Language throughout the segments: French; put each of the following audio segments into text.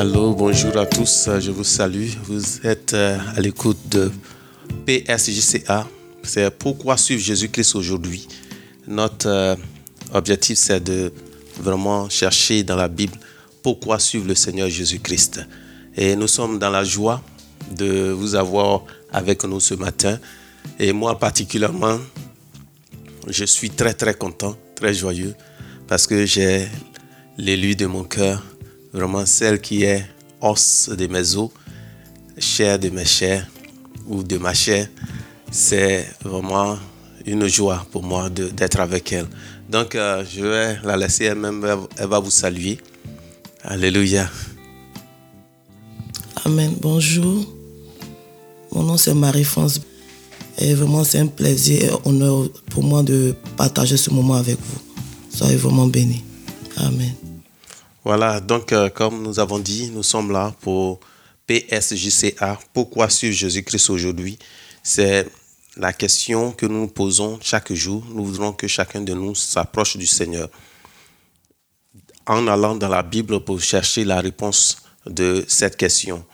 Allô, bonjour à tous, je vous salue. Vous êtes euh, à l'écoute de PSJCA. C'est pourquoi suivre Jésus-Christ aujourd'hui. Notre euh, objectif, c'est de vraiment chercher dans la Bible pourquoi suivre le Seigneur Jésus-Christ. Et nous sommes dans la joie de vous avoir avec nous ce matin. Et moi particulièrement, je suis très très content, très joyeux, parce que j'ai l'élu de mon cœur, vraiment celle qui est os de mes os, chair de mes chairs ou de ma chair. C'est vraiment une joie pour moi d'être avec elle. Donc, euh, je vais la laisser elle-même, elle va vous saluer. Alléluia. Amen. Bonjour. Mon nom c'est Marie-France. Et vraiment, c'est un plaisir et honneur pour moi de partager ce moment avec vous. Soyez vraiment bénis. Amen. Voilà, donc euh, comme nous avons dit, nous sommes là pour PSJCA. Pourquoi suivre Jésus-Christ aujourd'hui? C'est la question que nous nous posons chaque jour. Nous voudrons que chacun de nous s'approche du Seigneur en allant dans la Bible pour chercher la réponse de cette question.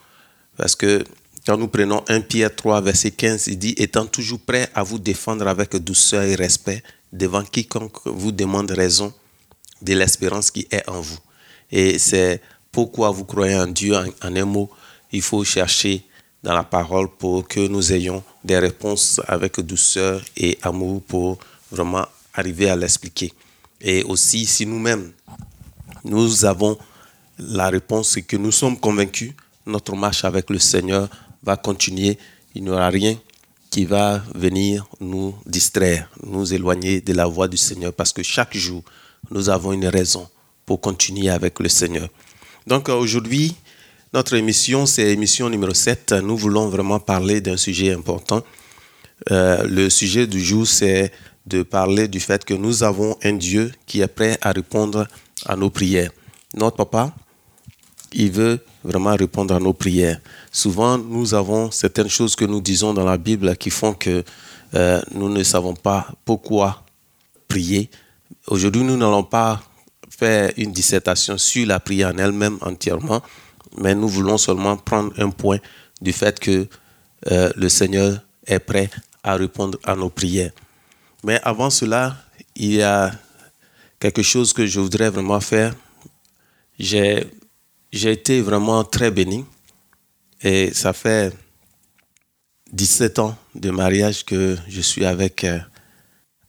Parce que quand nous prenons 1 Pierre 3, verset 15, il dit, étant toujours prêt à vous défendre avec douceur et respect devant quiconque vous demande raison de l'espérance qui est en vous. Et c'est pourquoi vous croyez en Dieu en, un mot. Il faut chercher dans la parole pour que nous ayons des réponses avec douceur et amour pour vraiment arriver à l'expliquer. Et aussi, si nous-mêmes, nous avons la réponse et que nous sommes convaincus, notre marche avec le Seigneur va continuer. Il n'y aura rien qui va venir nous distraire, nous éloigner de la voie du Seigneur, parce que chaque jour, nous avons une raison pour continuer avec le Seigneur. Donc aujourd'hui, notre émission, c'est émission numéro 7. Nous voulons vraiment parler d'un sujet important. Euh, le sujet du jour, c'est de parler du fait que nous avons un Dieu qui est prêt à répondre à nos prières. Notre papa, il veut vraiment répondre à nos prières. Souvent, nous avons certaines choses que nous disons dans la Bible qui font que euh, nous ne savons pas pourquoi prier. Aujourd'hui, nous n'allons pas faire une dissertation sur la prière en elle-même entièrement, mais nous voulons seulement prendre un point du fait que euh, le Seigneur est prêt à répondre à nos prières. Mais avant cela, il y a quelque chose que je voudrais vraiment faire. J'ai été vraiment très béni. Et ça fait 17 ans de mariage que je suis avec euh,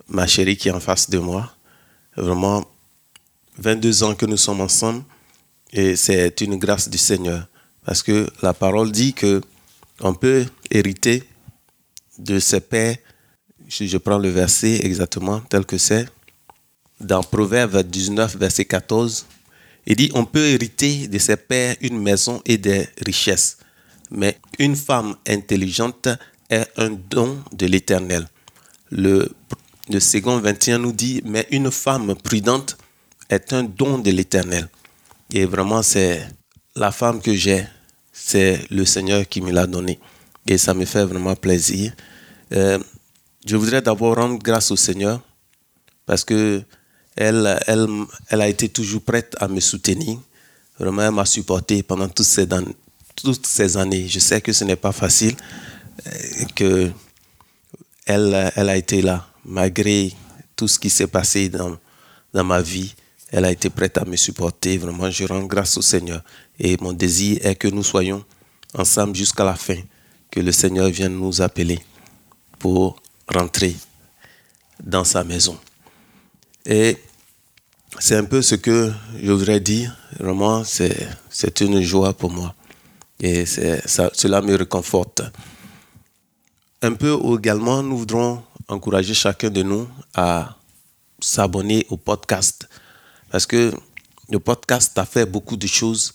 ma chérie qui est en face de moi. Vraiment 22 ans que nous sommes ensemble. Et c'est une grâce du Seigneur. Parce que la parole dit que on peut hériter de ses pères. Si je prends le verset exactement tel que c'est, dans Proverbe 19, verset 14, il dit, on peut hériter de ses pères une maison et des richesses, mais une femme intelligente est un don de l'Éternel. Le, le second 21 nous dit, mais une femme prudente est un don de l'Éternel. Et vraiment, c'est la femme que j'ai, c'est le Seigneur qui me l'a donnée. Et ça me fait vraiment plaisir. Euh, je voudrais d'abord rendre grâce au Seigneur parce que elle, elle, elle a été toujours prête à me soutenir. Vraiment, elle m'a supporté pendant toutes ces, toutes ces années. Je sais que ce n'est pas facile, euh, que elle, elle a été là, malgré tout ce qui s'est passé dans, dans ma vie. Elle a été prête à me supporter. Vraiment, je rends grâce au Seigneur. Et mon désir est que nous soyons ensemble jusqu'à la fin, que le Seigneur vienne nous appeler pour rentrer dans sa maison. Et c'est un peu ce que je voudrais dire. Vraiment, c'est une joie pour moi. Et cela me réconforte. Un peu également, nous voudrons encourager chacun de nous à s'abonner au podcast. Parce que le podcast a fait beaucoup de choses.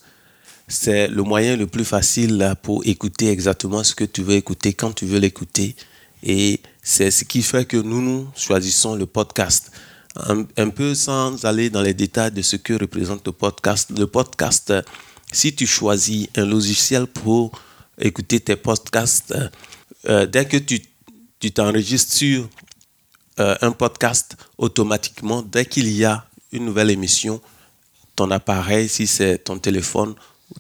C'est le moyen le plus facile pour écouter exactement ce que tu veux écouter quand tu veux l'écouter. Et c'est ce qui fait que nous, nous choisissons le podcast un, peu sans aller dans les détails de ce que représente le podcast. Le podcast, si tu choisis un logiciel pour écouter tes podcasts, euh, dès que tu t'enregistres sur euh, un podcast, automatiquement, dès qu'il y a une nouvelle émission, ton appareil, si c'est ton téléphone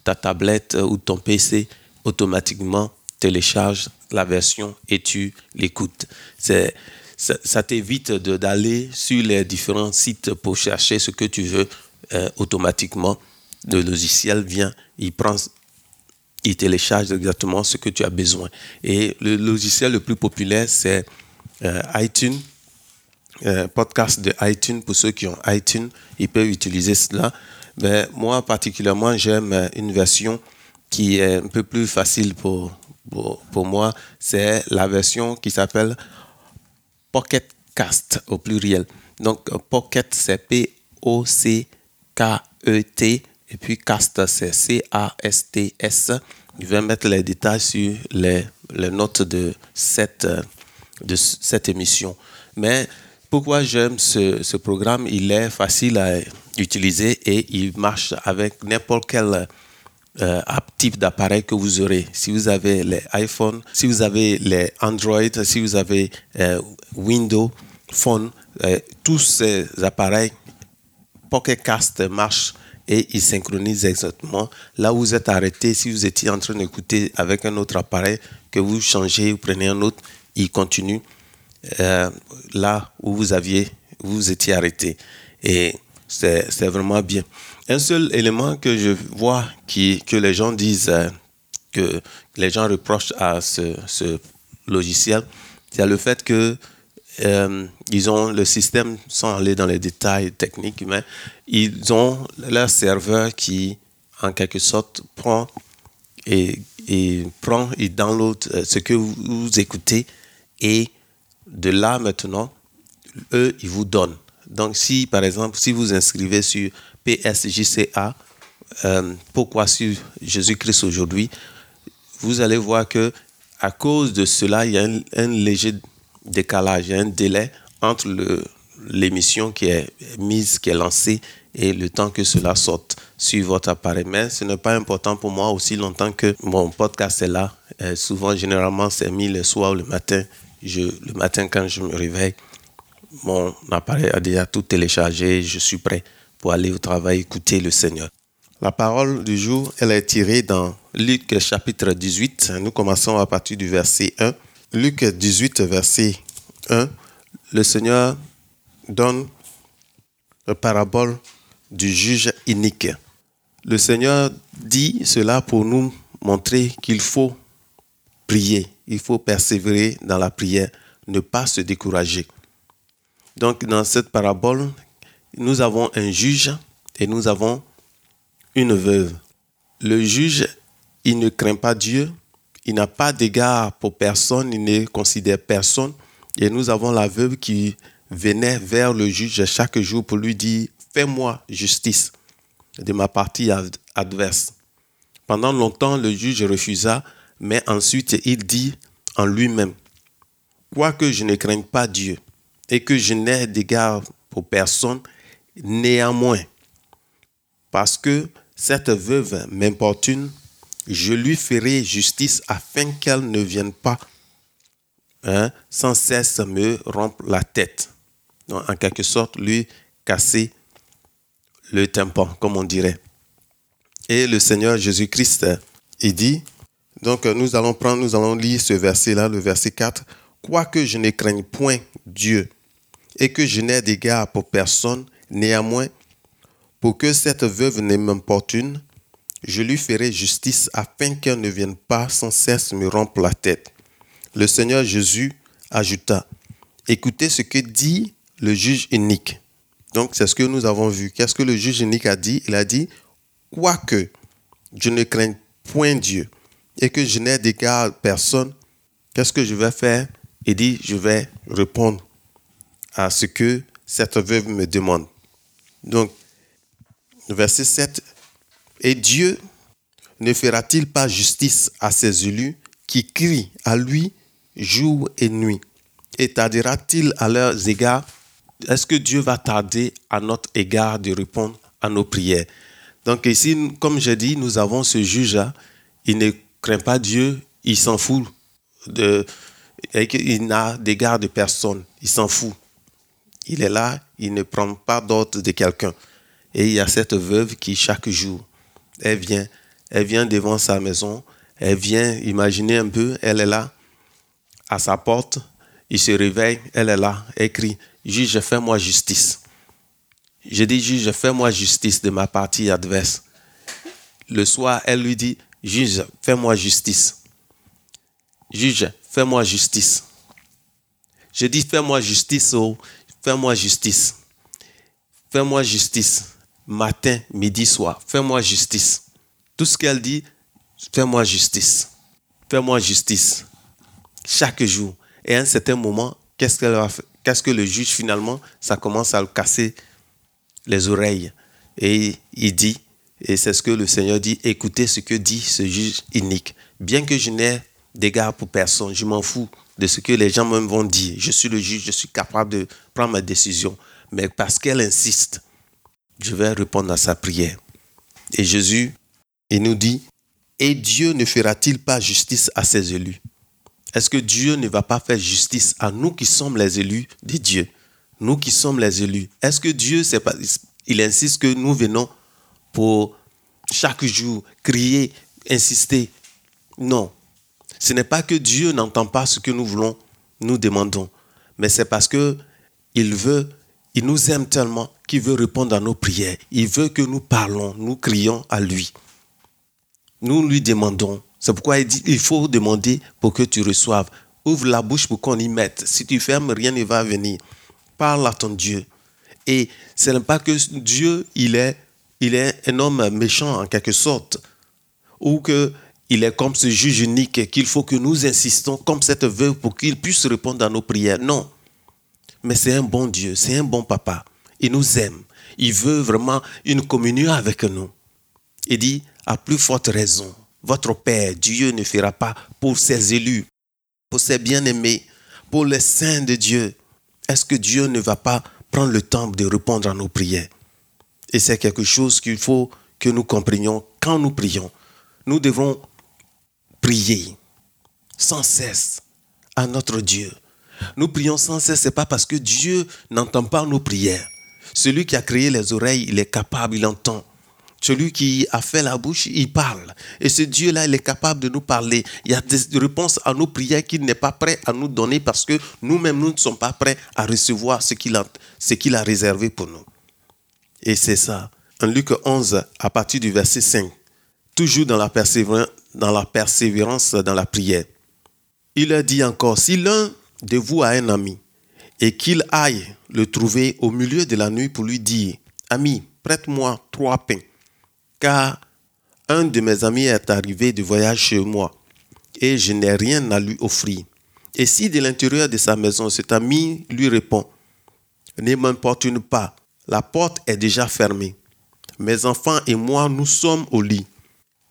ta tablette ou ton PC automatiquement télécharge la version et tu l'écoutes. C'est, ça, t'évite d'aller sur les différents sites pour chercher ce que tu veux euh, automatiquement. Le logiciel vient, il prend, il télécharge exactement ce que tu as besoin. Et le logiciel le plus populaire, c'est euh, iTunes. Euh, podcast de iTunes, pour ceux qui ont iTunes, ils peuvent utiliser cela. Mais moi, particulièrement, j'aime une version qui est un peu plus facile pour, pour, moi. C'est la version qui s'appelle Pocket Cast au pluriel. Donc, Pocket, c'est P-O-C-K-E-T. Et puis, Cast, c'est C-A-S-T-S. Je vais mettre les détails sur les, les notes de cette, de cette émission. Mais pourquoi j'aime ce, programme? Il est facile à utiliser et il marche avec n'importe quel euh, type d'appareil que vous aurez. Si vous avez les iPhone, si vous avez les Android, si vous avez euh, Windows Phone, euh, tous ces appareils, Pocket Cast marche et il synchronise exactement là où vous êtes arrêté. Si vous étiez en train d'écouter avec un autre appareil, que vous changez, vous prenez un autre, il continue euh, là où vous aviez, vous étiez arrêté. Et c'est vraiment bien. Un seul élément que je vois qui, que les gens disent, euh, que les gens reprochent à ce, ce logiciel, c'est le fait que euh, ils ont le système, sans aller dans les détails techniques, mais ils ont leur serveur qui, en quelque sorte, prend et, prend et download ce que vous écoutez et de là maintenant, eux, ils vous donnent. Donc, si par exemple, si vous inscrivez sur PSJCA, euh, pourquoi sur Jésus-Christ aujourd'hui, vous allez voir que à cause de cela, il y a un, léger décalage, un délai entre l'émission qui est mise, qui est lancée et le temps que cela sorte sur votre appareil. Mais ce n'est pas important pour moi aussi longtemps que mon podcast est là. Euh, souvent, généralement, c'est mis le soir ou le matin. Le matin, quand je me réveille, mon appareil a déjà tout téléchargé. Je suis prêt pour aller au travail écouter le Seigneur. La parole du jour, elle est tirée dans Luc chapitre 18. Nous commençons à partir du verset 1. Luc 18, verset 1. Le Seigneur donne la parabole du juge inique. Le Seigneur dit cela pour nous montrer qu'il faut prier, il faut persévérer dans la prière, ne pas se décourager. Donc dans cette parabole, nous avons un juge et nous avons une veuve. Le juge, il ne craint pas Dieu, il n'a pas d'égard pour personne, il ne considère personne. Et nous avons la veuve qui venait vers le juge chaque jour pour lui dire, fais-moi justice de ma partie adverse. Pendant longtemps, le juge refusa, mais ensuite il dit en lui-même, quoique je ne craigne pas Dieu et que je n'ai d'égard pour personne, Néanmoins, parce que cette veuve m'importune, je lui ferai justice afin qu'elle ne vienne pas hein, sans cesse me rompre la tête. en quelque sorte, lui casser le tympan, comme on dirait. Et le Seigneur Jésus-Christ, il dit, donc nous allons prendre, nous allons lire ce verset-là, le verset 4. Quoique je ne craigne point Dieu et que je n'ai d'égard pour personne, Néanmoins, pour que cette veuve ne m'importune, je lui ferai justice afin qu'elle ne vienne pas sans cesse me rompre la tête. Le Seigneur Jésus ajouta, écoutez ce que dit le juge unique. Donc c'est ce que nous avons vu. Qu'est-ce que le juge unique a dit? Il a dit, quoique je ne craigne point Dieu et que je n'ai d'égard personne, qu'est-ce que je vais faire? Il dit, je vais répondre à ce que cette veuve me demande. Donc, verset 7, Et Dieu ne fera-t-il pas justice à ses élus qui crient à lui jour et nuit? Et tardera-t-il à leurs égards? Est-ce que Dieu va tarder à notre égard de répondre à nos prières Donc ici, comme j'ai dit, nous avons ce juge-là. Il ne craint pas Dieu, il s'en fout. De, il n'a d'égard de personne, il s'en fout. Il est là, il ne prend pas d'ordre de quelqu'un. Et il y a cette veuve qui, chaque jour, elle vient, elle vient devant sa maison, elle vient, imaginer un peu, elle est là, à sa porte, il se réveille, elle est là, elle crie, juge, fais-moi justice. Je dis, juge, fais-moi justice de ma partie adverse. Le soir, elle lui dit, juge, fais-moi justice. Juge, fais-moi justice. Je dis, fais-moi justice, oh, fais-moi justice. Fais-moi justice. Matin, midi, soir, fais-moi justice. Tout ce qu'elle dit, fais-moi justice. Fais-moi justice. Chaque jour. Et à un certain moment, qu'est-ce Qu'est-ce que le juge finalement, ça commence à le casser les oreilles. Et il dit, et c'est ce que le Seigneur dit, écoutez ce que dit ce juge inique. Bien que je n'ai d'égard pour personne, je m'en fous de ce que les gens me vont dire. Je suis le juge, je suis capable de prendre ma décision. Mais parce qu'elle insiste, je vais répondre à sa prière. Et Jésus, il nous dit, et Dieu ne fera-t-il pas justice à ses élus? Est-ce que Dieu ne va pas faire justice à nous qui sommes les élus de Dieu? Nous qui sommes les élus. Est-ce que Dieu, il insiste que nous venons pour chaque jour crier, insister Non. Ce n'est pas que Dieu n'entend pas ce que nous voulons, nous demandons, mais c'est parce que il veut, il nous aime tellement qu'il veut répondre à nos prières. Il veut que nous parlons, nous crions à lui nous lui demandons. C'est pourquoi il dit, il faut demander pour que tu reçoives. Ouvre la bouche pour qu'on y mette. Si tu fermes, rien ne va venir. Parle à ton Dieu. Et ce n'est pas que Dieu, il est, il est un homme méchant en quelque sorte. Ou que il est comme ce juge unique qu'il faut que nous insistons comme cette veuve pour qu'il puisse répondre à nos prières. Non. Mais c'est un bon Dieu, c'est un bon papa. Il nous aime. Il veut vraiment une communion avec nous. Il dit, à plus forte raison, votre Père, Dieu ne fera pas pour ses élus, pour ses bien-aimés, pour les saints de Dieu. Est-ce que Dieu ne va pas prendre le temps de répondre à nos prières? Et c'est quelque chose qu'il faut que nous comprenions quand nous prions. Nous devons prier sans cesse à notre Dieu. Nous prions sans cesse, ce n'est pas parce que Dieu n'entend pas nos prières. Celui qui a créé les oreilles, il est capable, il entend. Celui qui a fait la bouche, il parle. Et ce Dieu-là, il est capable de nous parler. Il y a des réponses à nos prières qu'il n'est pas prêt à nous donner parce que nous-mêmes, nous ne sommes pas prêts à recevoir ce qu'il a, a réservé pour nous. Et c'est ça. En Luc 11, à partir du verset 5, toujours dans la persévérance dans la, prière, il leur dit encore, si l'un de vous a un ami et qu'il aille le trouver au milieu de la nuit pour lui dire, ami, prête-moi trois pains car un de mes amis est arrivé de voyage chez moi et je n'ai rien à lui offrir. Et si de l'intérieur de sa maison cet ami lui répond, ne m'importune pas, la porte est déjà fermée. Mes enfants et moi, nous sommes au lit.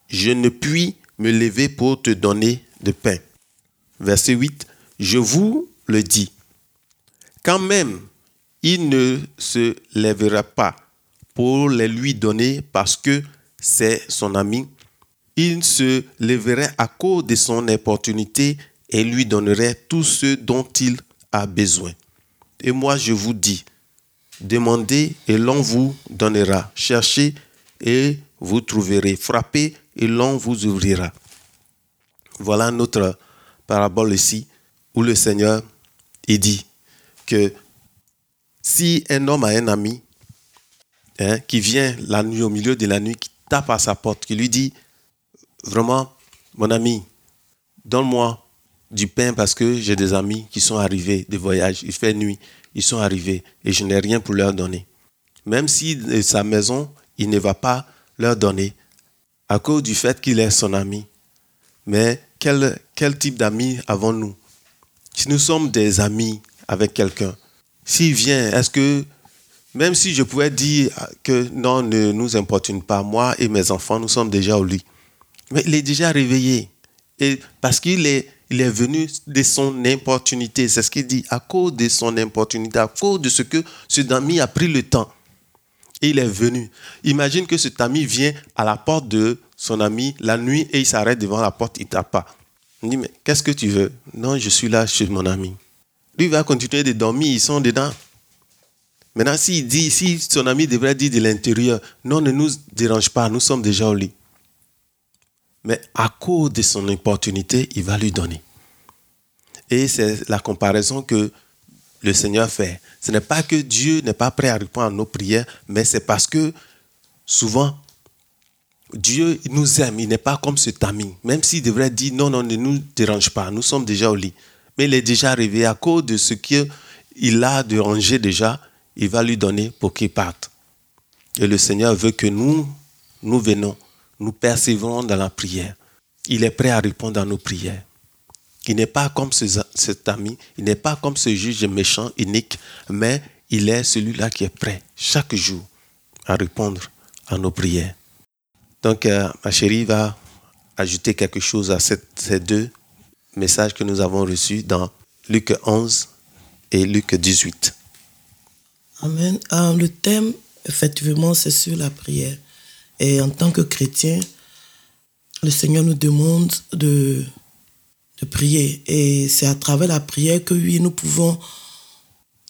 Je ne puis me lever pour te donner de pain. Verset 8, je vous le dis. Quand même, il ne se lèvera pas pour les lui donner parce que c'est son ami, il se leverait à cause de son opportunité et lui donnerait tout ce dont il a besoin. Et moi, je vous dis, demandez et l'on vous donnera. Cherchez et vous trouverez. Frappez et l'on vous ouvrira. Voilà notre parabole ici où le Seigneur dit que si un homme a un ami hein, qui vient la nuit au milieu de la nuit, qui tape à sa porte, qui lui dit, vraiment, mon ami, donne-moi du pain parce que j'ai des amis qui sont arrivés de voyage, il fait nuit, ils sont arrivés et je n'ai rien pour leur donner. Même si de sa maison, il ne va pas leur donner à cause du fait qu'il est son ami. Mais quel, quel type d'amis avons-nous? Si nous sommes des amis avec quelqu'un, s'il vient, est-ce que même si je pouvais dire que non, ne nous importune pas, moi et mes enfants, nous sommes déjà au lit. Mais il est déjà réveillé. Et parce qu'il est, il est venu de son importunité. C'est ce qu'il dit. À cause de son importunité, à cause de ce que cet ami a pris le temps. Et il est venu. Imagine que cet ami vient à la porte de son ami la nuit et il s'arrête devant la porte, il tape pas. Il dit, mais qu'est-ce que tu veux? Non, je suis là chez mon ami. Lui va continuer de dormir, ils sont dedans. Maintenant, s'il dit, si son ami devrait dire de l'intérieur, non, ne nous dérange pas, nous sommes déjà au lit. Mais à cause de son opportunité, il va lui donner. Et c'est la comparaison que le Seigneur fait. Ce n'est pas que Dieu n'est pas prêt à répondre à nos prières, mais c'est parce que souvent, Dieu nous aime, il n'est pas comme cet ami. Même s'il devrait dire non, non, ne nous dérange pas, nous sommes déjà au lit. Mais il est déjà arrivé à cause de ce qu'il a de ranger déjà, il va lui donner pour qu'il parte. Et le Seigneur veut que nous, nous venons, nous persévérons dans la prière. Il est prêt à répondre à nos prières. Il n'est pas comme cet ami, il n'est pas comme ce juge méchant, unique, mais il est celui-là qui est prêt chaque jour à répondre à nos prières. Donc, euh, ma chérie va ajouter quelque chose à ces deux messages que nous avons reçus dans Luc 11 et Luc 18. Amen. Euh, le thème, effectivement, c'est sur la prière. Et en tant que chrétien, le Seigneur nous demande de de prier. Et c'est à travers la prière que oui, nous pouvons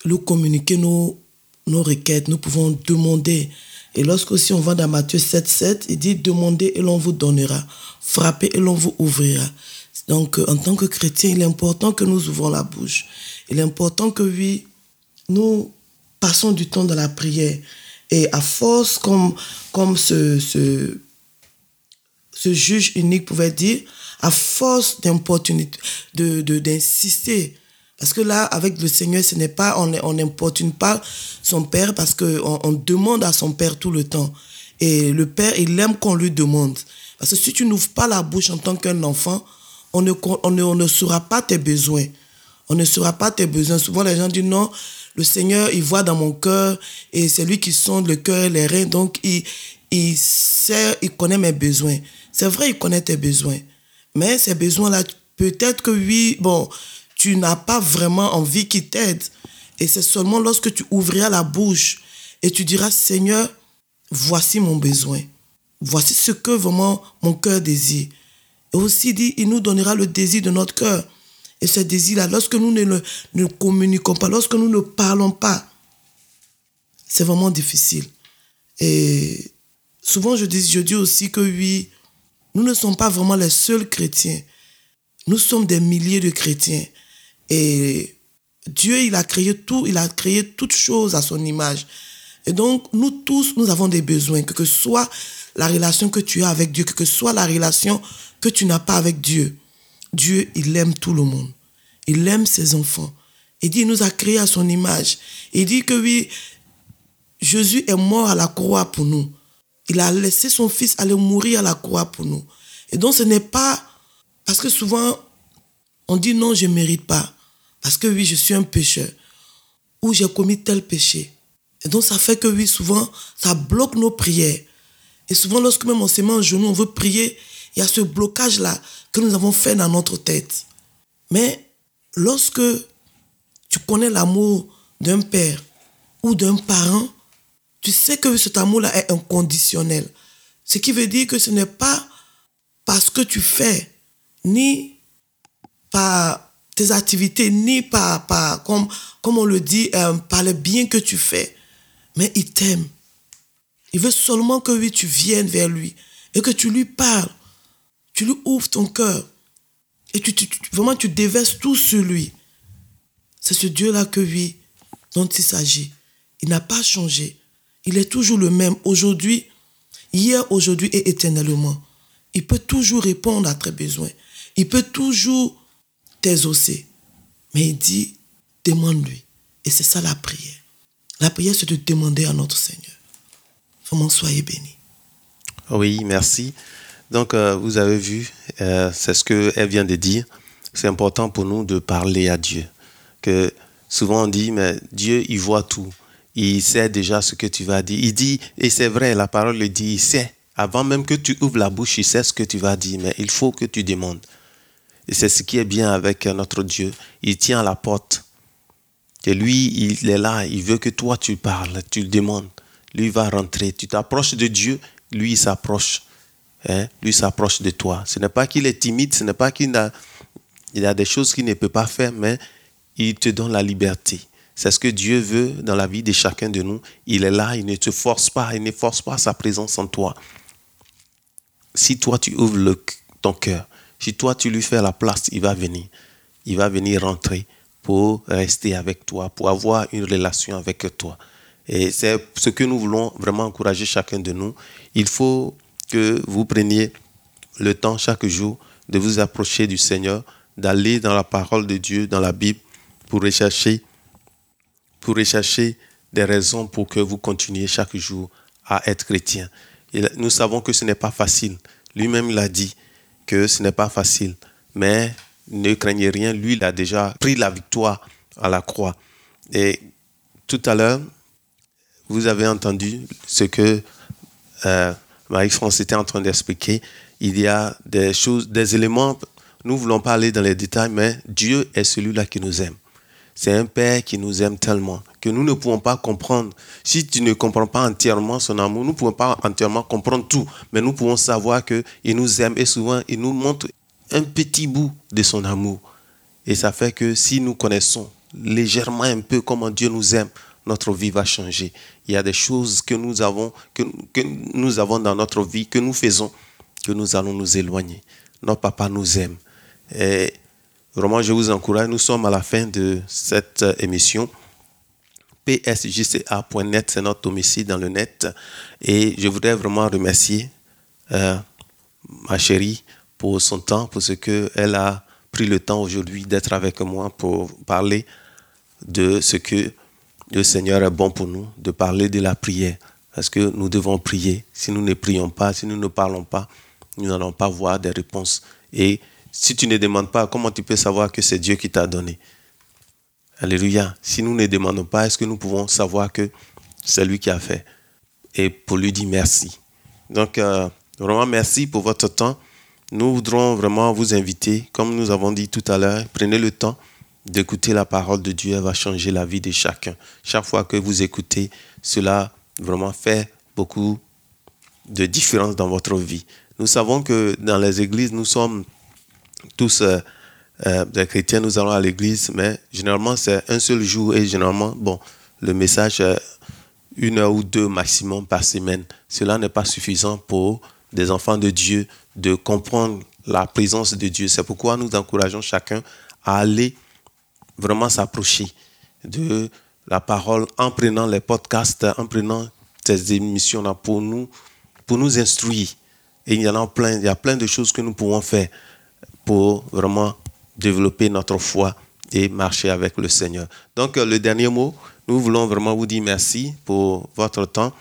lui communiquer nos, nos requêtes, nous pouvons demander. Et lorsque aussi on va dans Matthieu 7, 7, il dit demandez et l'on vous donnera, frappez et l'on vous ouvrira. Donc en tant que chrétien, il est important que nous ouvrons la bouche. Il est important que oui, nous passons du temps dans la prière. Et à force, comme, comme ce, ce, ce juge unique pouvait dire, à force d'importunité, de, d'insister. Parce que là, avec le Seigneur, ce n'est pas, on n'importune pas son Père parce qu'on on demande à son Père tout le temps. Et le Père, il aime qu'on lui demande. Parce que si tu n'ouvres pas la bouche en tant qu'un enfant, on ne, on ne, on ne saura pas tes besoins. On ne saura pas tes besoins. Souvent, les gens disent non, le Seigneur, il voit dans mon cœur et c'est lui qui sonde le cœur et les reins. Donc, il, il sait, il connaît mes besoins. C'est vrai, il connaît tes besoins. Mais ces besoins-là, peut-être que oui, bon, tu n'as pas vraiment envie qu'il t'aide. Et c'est seulement lorsque tu ouvriras la bouche et tu diras, Seigneur, voici mon besoin. Voici ce que vraiment mon cœur désire. Et aussi dit, il nous donnera le désir de notre cœur. Et ce désir-là, lorsque nous ne, communiquons pas, lorsque nous ne parlons pas, c'est vraiment difficile. Et souvent, je dis, je dis aussi que oui, nous ne sommes pas vraiment les seuls chrétiens. Nous sommes des milliers de chrétiens. Et Dieu, il a créé tout, il a créé toutes choses à son image. Et donc, nous tous, nous avons des besoins, que, que soit la relation que tu as avec Dieu, que, que soit la relation que tu n'as pas avec Dieu. Dieu, il aime tout le monde. Il aime ses enfants. Il dit, il nous a créés à son image. Il dit que oui, Jésus est mort à la croix pour nous. Il a laissé son fils aller mourir à la croix pour nous. Et donc ce n'est pas parce que souvent on dit non, je ne mérite pas. Parce que oui, je suis un pécheur. Ou j'ai commis tel péché. Et donc ça fait que oui, souvent, ça bloque nos prières. Et souvent, lorsque même on se met en genou, on veut prier, il y a ce blocage-là que nous avons fait dans notre tête. Mais lorsque tu connais l'amour d'un père ou d'un parent, tu sais que cet amour-là est inconditionnel. Ce qui veut dire que ce n'est pas parce que tu fais, ni par tes activités, ni par, par comme, comme on le dit, euh, par le bien que tu fais. Mais il t'aime. Il veut seulement que tu viennes vers lui et que tu lui parles. Tu lui ouvres ton cœur. Et tu, vraiment, tu déverses tout sur lui. C'est ce Dieu-là que oui, dont il s'agit. Il n'a pas changé. Il est toujours le même aujourd'hui, hier, aujourd'hui et éternellement. Il peut toujours répondre à tes besoins. Il peut toujours t'exaucer. Mais il dit, demande-lui. Et c'est ça la prière. La prière, c'est de demander à notre Seigneur. Vraiment, soyez bénis. Oui, merci. Donc, euh, vous avez vu, euh, c'est ce qu'elle vient de dire. C'est important pour nous de parler à Dieu. Que souvent on dit, mais Dieu, il voit tout il sait déjà ce que tu vas dire. Il dit, et c'est vrai, la parole le dit, il sait. Avant même que tu ouvres la bouche, il sait ce que tu vas dire, mais il faut que tu demandes. Et c'est ce qui est bien avec notre Dieu. Il tient à la porte. Et lui, il est là, il veut que toi tu parles, tu le demandes. Lui va rentrer. Tu t'approches de Dieu, lui il s'approche. Hein? Lui s'approche de toi. Ce n'est pas qu'il est timide, ce n'est pas qu'il a, il a des choses qu'il ne peut pas faire, mais il te donne la liberté. C'est ce que Dieu veut dans la vie de chacun de nous. Il est là, il ne te force pas, il ne force pas sa présence en toi. Si toi tu ouvres ton cœur. Si toi, tu lui fais la place, il va venir. Il va venir rentrer pour rester avec toi, pour avoir une relation avec toi. Et c'est ce que nous voulons vraiment encourager chacun de nous. Il faut que vous preniez le temps chaque jour de vous approcher du Seigneur, d'aller dans la parole de Dieu, dans la Bible, pour rechercher, pour rechercher des raisons pour que vous continuiez chaque jour à être chrétien. Nous savons que ce n'est pas facile. Lui-même l'a dit que ce n'est pas facile. Mais ne craignez rien, lui, il a déjà pris la victoire à la croix. Et tout à l'heure, vous avez entendu ce que euh, Marie-France était en train d'expliquer. Il y a des choses, des éléments, nous voulons pas aller dans les détails, mais Dieu est celui-là qui nous aime. C'est un Père qui nous aime tellement que nous ne pouvons pas comprendre. Si tu ne comprends pas entièrement son amour, nous ne pouvons pas entièrement comprendre tout, mais nous pouvons savoir qu'il nous aime et souvent il nous montre un petit bout de son amour. Et ça fait que si nous connaissons légèrement un peu comment Dieu nous aime, notre vie va changer. Il y a des choses que nous avons, que, que nous avons dans notre vie, que nous faisons, que nous allons nous éloigner. Notre papa nous aime. Et vraiment, je vous encourage. Nous sommes à la fin de cette émission. PSJCA.net, c'est notre domicile dans le net. Et je voudrais vraiment remercier euh, ma chérie pour son temps, pour ce qu'elle a pris le temps aujourd'hui d'être avec moi pour parler de ce que le Seigneur est bon pour nous, de parler de la prière. Parce que nous devons prier. Si nous ne prions pas, si nous ne parlons pas, nous n'allons pas voir des réponses. Et si tu ne demandes pas, comment tu peux savoir que c'est Dieu qui t'a donné? Alléluia. Si nous ne demandons pas, est-ce que nous pouvons savoir que c'est lui qui a fait? Et pour lui dire merci. Donc, euh, vraiment merci pour votre temps. Nous voudrons vraiment vous inviter, comme nous avons dit tout à l'heure, prenez le temps d'écouter la parole de Dieu, elle va changer la vie de chacun. Chaque fois que vous écoutez, cela vraiment fait beaucoup de différence dans votre vie. Nous savons que dans les églises, nous sommes tous euh, euh, des chrétiens, nous allons à l'église, mais généralement c'est un seul jour et généralement, bon, le message, une heure ou deux maximum par semaine. Cela n'est pas suffisant pour des enfants de Dieu de comprendre la présence de Dieu. C'est pourquoi nous encourageons chacun à aller vraiment s'approcher de la parole en prenant les podcasts, en prenant ces émissions-là pour nous, pour nous instruire. Et il y en a plein, il y a plein de choses que nous pouvons faire pour vraiment développer notre foi et marcher avec le Seigneur. Donc, le dernier mot, nous voulons vraiment vous dire merci pour votre temps.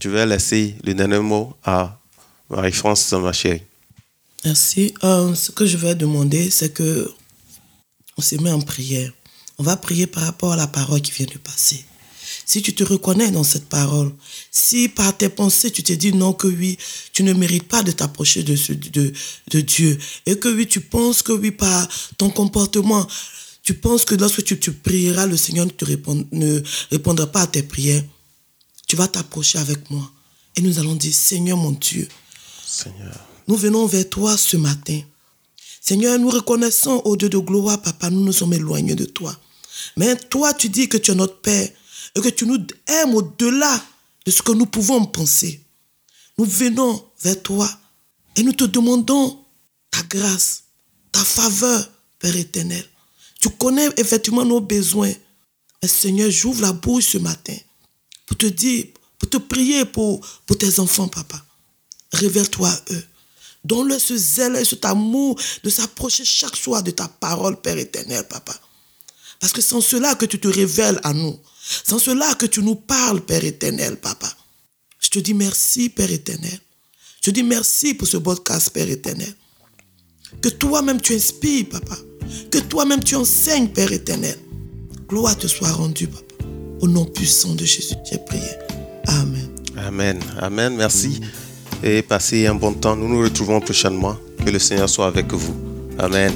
Je vais laisser le dernier mot à Marie-France, ma chérie. Merci. Euh, ce que je vais demander, c'est que on se met en prière. On va prier par rapport à la parole qui vient de passer. Si tu te reconnais dans cette parole, si par tes pensées tu te dis non que oui, tu ne mérites pas de t'approcher de, de, de Dieu, et que oui, tu penses que oui, par ton comportement, tu penses que lorsque tu, tu prieras, le Seigneur ne, te ne répondra pas à tes prières, tu vas t'approcher avec moi. Et nous allons dire, Seigneur mon Dieu, Seigneur. Nous venons vers toi ce matin. Seigneur, nous reconnaissons au Dieu de gloire, Papa, nous nous sommes éloignés de toi. Mais toi, tu dis que tu es notre Père et que tu nous aimes au-delà de ce que nous pouvons penser. Nous venons vers toi et nous te demandons ta grâce, ta faveur, Père éternel. Tu connais effectivement nos besoins. Mais Seigneur, j'ouvre la bouche ce matin pour te dire, pour te prier pour, pour tes enfants, Papa. Révèle-toi à eux. Donne-leur ce zèle et cet amour de s'approcher chaque soir de ta parole, Père éternel, Papa. Parce que en cela que tu te révèles à nous. En cela que tu nous parles, Père éternel, Papa. Je te dis merci, Père éternel. Je te dis merci pour ce podcast, Père éternel. Que toi-même tu inspires, Papa. Que toi-même tu enseignes, Père éternel. Gloire te soit rendue, Papa. Au nom puissant de Jésus, j'ai prié. Amen. Amen. Amen. Merci et passez un bon temps. Nous nous retrouvons prochainement. Que le Seigneur soit avec vous. Amen.